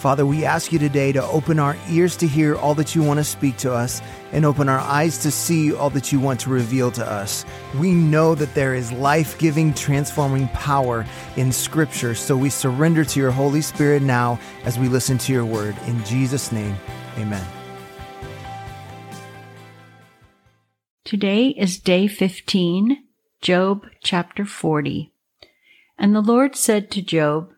Father, we ask you today to open our ears to hear all that you want to speak to us and open our eyes to see all that you want to reveal to us. We know that there is life giving, transforming power in Scripture, so we surrender to your Holy Spirit now as we listen to your word. In Jesus' name, amen. Today is day 15, Job chapter 40. And the Lord said to Job,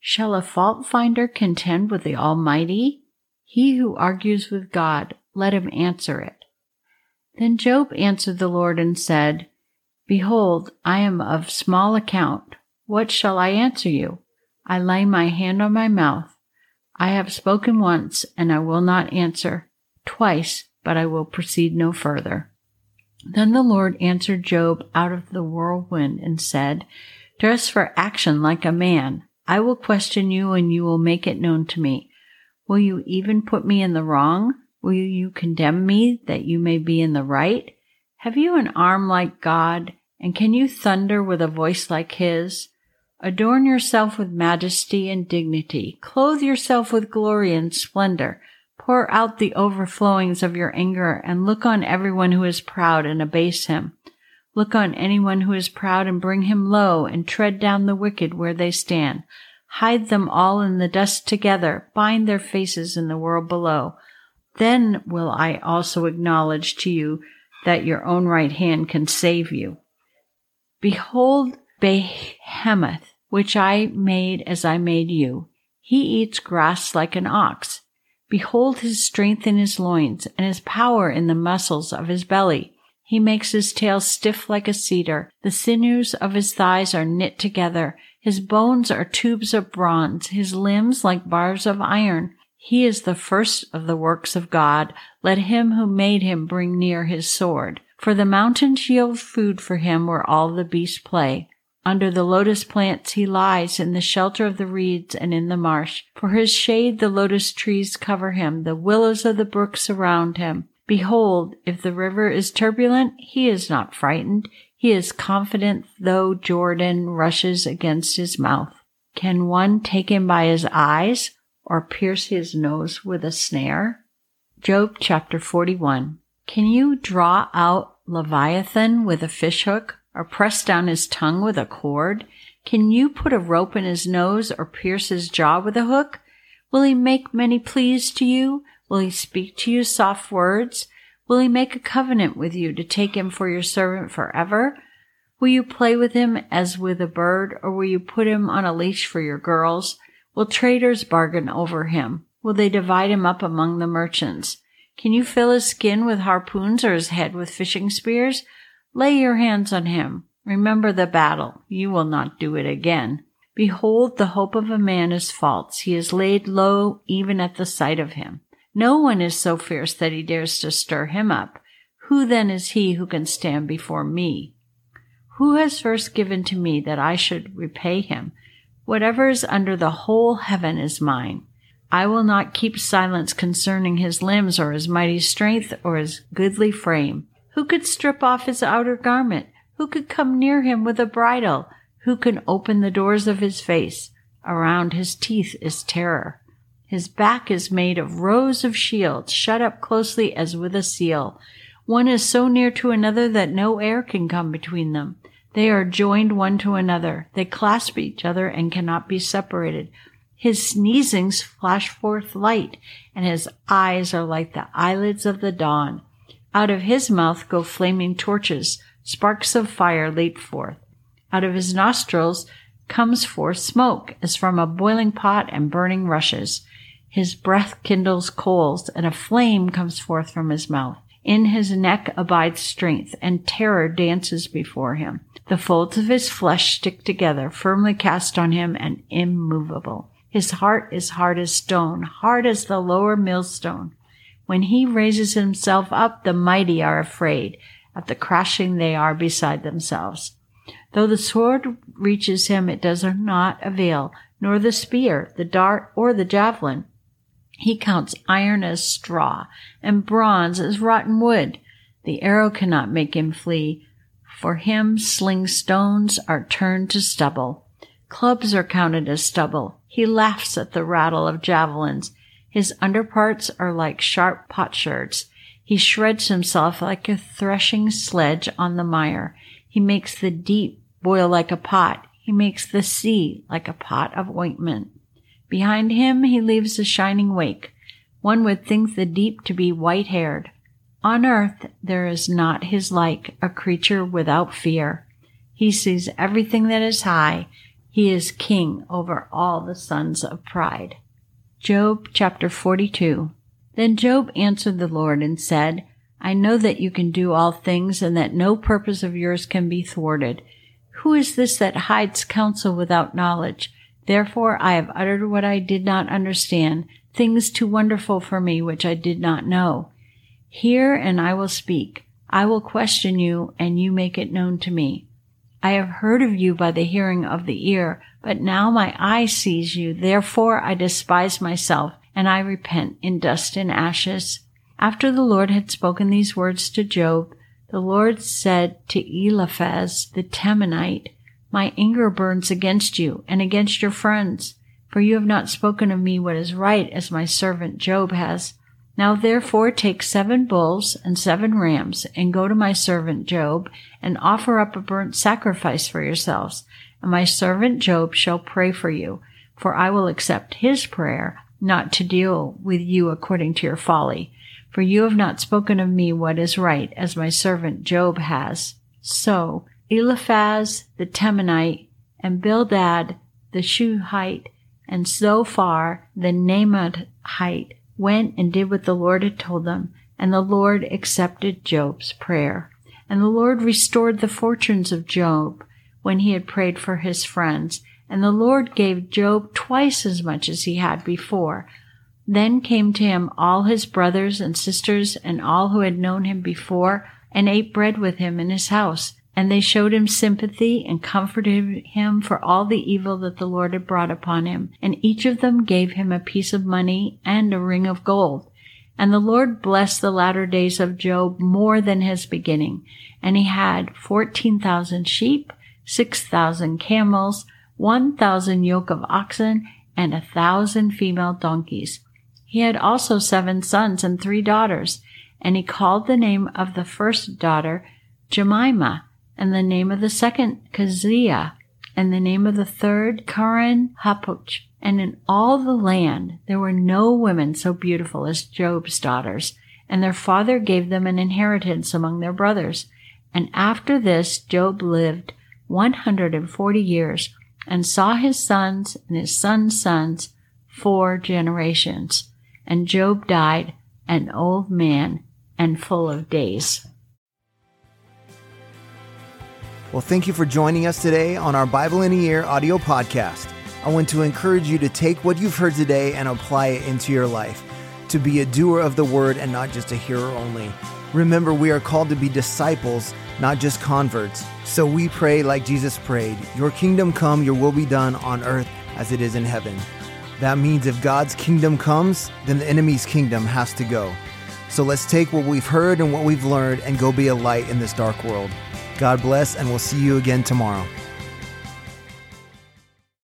Shall a fault finder contend with the Almighty? He who argues with God, let him answer it. Then Job answered the Lord and said, Behold, I am of small account. What shall I answer you? I lay my hand on my mouth. I have spoken once, and I will not answer, twice, but I will proceed no further. Then the Lord answered Job out of the whirlwind and said, Dress for action like a man. I will question you and you will make it known to me. Will you even put me in the wrong? Will you condemn me that you may be in the right? Have you an arm like God, and can you thunder with a voice like his? Adorn yourself with majesty and dignity. Clothe yourself with glory and splendor. Pour out the overflowings of your anger and look on everyone who is proud and abase him. Look on anyone who is proud and bring him low, and tread down the wicked where they stand. Hide them all in the dust together, bind their faces in the world below. Then will I also acknowledge to you that your own right hand can save you. Behold Behemoth, which I made as I made you. He eats grass like an ox. Behold his strength in his loins, and his power in the muscles of his belly. He makes his tail stiff like a cedar. The sinews of his thighs are knit together. His bones are tubes of bronze, his limbs like bars of iron. He is the first of the works of God. Let him who made him bring near his sword. For the mountains yield food for him where all the beasts play. Under the lotus plants he lies in the shelter of the reeds and in the marsh. For his shade the lotus trees cover him, the willows of the brook surround him. Behold, if the river is turbulent, he is not frightened. He is confident though Jordan rushes against his mouth. Can one take him by his eyes or pierce his nose with a snare? Job chapter 41. Can you draw out Leviathan with a fishhook or press down his tongue with a cord? Can you put a rope in his nose or pierce his jaw with a hook? Will he make many pleas to you? Will he speak to you soft words? Will he make a covenant with you to take him for your servant forever? Will you play with him as with a bird, or will you put him on a leash for your girls? Will traders bargain over him? Will they divide him up among the merchants? Can you fill his skin with harpoons or his head with fishing spears? Lay your hands on him. Remember the battle. You will not do it again. Behold, the hope of a man is false. He is laid low even at the sight of him. No one is so fierce that he dares to stir him up. Who then is he who can stand before me? Who has first given to me that I should repay him? Whatever is under the whole heaven is mine. I will not keep silence concerning his limbs or his mighty strength or his goodly frame. Who could strip off his outer garment? Who could come near him with a bridle? Who can open the doors of his face? Around his teeth is terror. His back is made of rows of shields, shut up closely as with a seal. One is so near to another that no air can come between them. They are joined one to another. They clasp each other and cannot be separated. His sneezings flash forth light, and his eyes are like the eyelids of the dawn. Out of his mouth go flaming torches. Sparks of fire leap forth. Out of his nostrils comes forth smoke as from a boiling pot and burning rushes. His breath kindles coals, and a flame comes forth from his mouth. In his neck abides strength, and terror dances before him. The folds of his flesh stick together, firmly cast on him and immovable. His heart is hard as stone, hard as the lower millstone. When he raises himself up, the mighty are afraid. At the crashing they are beside themselves. Though the sword reaches him, it does not avail, nor the spear, the dart, or the javelin. He counts iron as straw and bronze as rotten wood. The arrow cannot make him flee. For him, sling stones are turned to stubble. Clubs are counted as stubble. He laughs at the rattle of javelins. His underparts are like sharp potsherds. He shreds himself like a threshing sledge on the mire. He makes the deep boil like a pot. He makes the sea like a pot of ointment. Behind him he leaves a shining wake. One would think the deep to be white haired. On earth there is not his like, a creature without fear. He sees everything that is high. He is king over all the sons of pride. Job chapter 42. Then Job answered the Lord and said, I know that you can do all things and that no purpose of yours can be thwarted. Who is this that hides counsel without knowledge? Therefore I have uttered what I did not understand, things too wonderful for me which I did not know. Hear and I will speak. I will question you and you make it known to me. I have heard of you by the hearing of the ear, but now my eye sees you. Therefore I despise myself and I repent in dust and ashes. After the Lord had spoken these words to Job, the Lord said to Eliphaz the Temanite, my anger burns against you and against your friends, for you have not spoken of me what is right as my servant Job has. Now therefore take seven bulls and seven rams and go to my servant Job and offer up a burnt sacrifice for yourselves. And my servant Job shall pray for you, for I will accept his prayer, not to deal with you according to your folly. For you have not spoken of me what is right as my servant Job has. So Eliphaz the Temanite, and Bildad the Shuhite, and Zophar the Naamathite went and did what the Lord had told them, and the Lord accepted Job's prayer. And the Lord restored the fortunes of Job when he had prayed for his friends, and the Lord gave Job twice as much as he had before. Then came to him all his brothers and sisters and all who had known him before, and ate bread with him in his house and they showed him sympathy and comforted him for all the evil that the Lord had brought upon him. And each of them gave him a piece of money and a ring of gold. And the Lord blessed the latter days of Job more than his beginning. And he had 14,000 sheep, 6,000 camels, 1,000 yoke of oxen, and a thousand female donkeys. He had also seven sons and three daughters. And he called the name of the first daughter Jemimah and the name of the second Keziah, and the name of the third Karen Hapuch. And in all the land there were no women so beautiful as Job's daughters, and their father gave them an inheritance among their brothers. And after this Job lived one hundred and forty years, and saw his sons and his sons' sons four generations. And Job died an old man and full of days. Well, thank you for joining us today on our Bible in a Year audio podcast. I want to encourage you to take what you've heard today and apply it into your life, to be a doer of the word and not just a hearer only. Remember, we are called to be disciples, not just converts. So we pray like Jesus prayed Your kingdom come, your will be done on earth as it is in heaven. That means if God's kingdom comes, then the enemy's kingdom has to go. So let's take what we've heard and what we've learned and go be a light in this dark world. God bless, and we'll see you again tomorrow.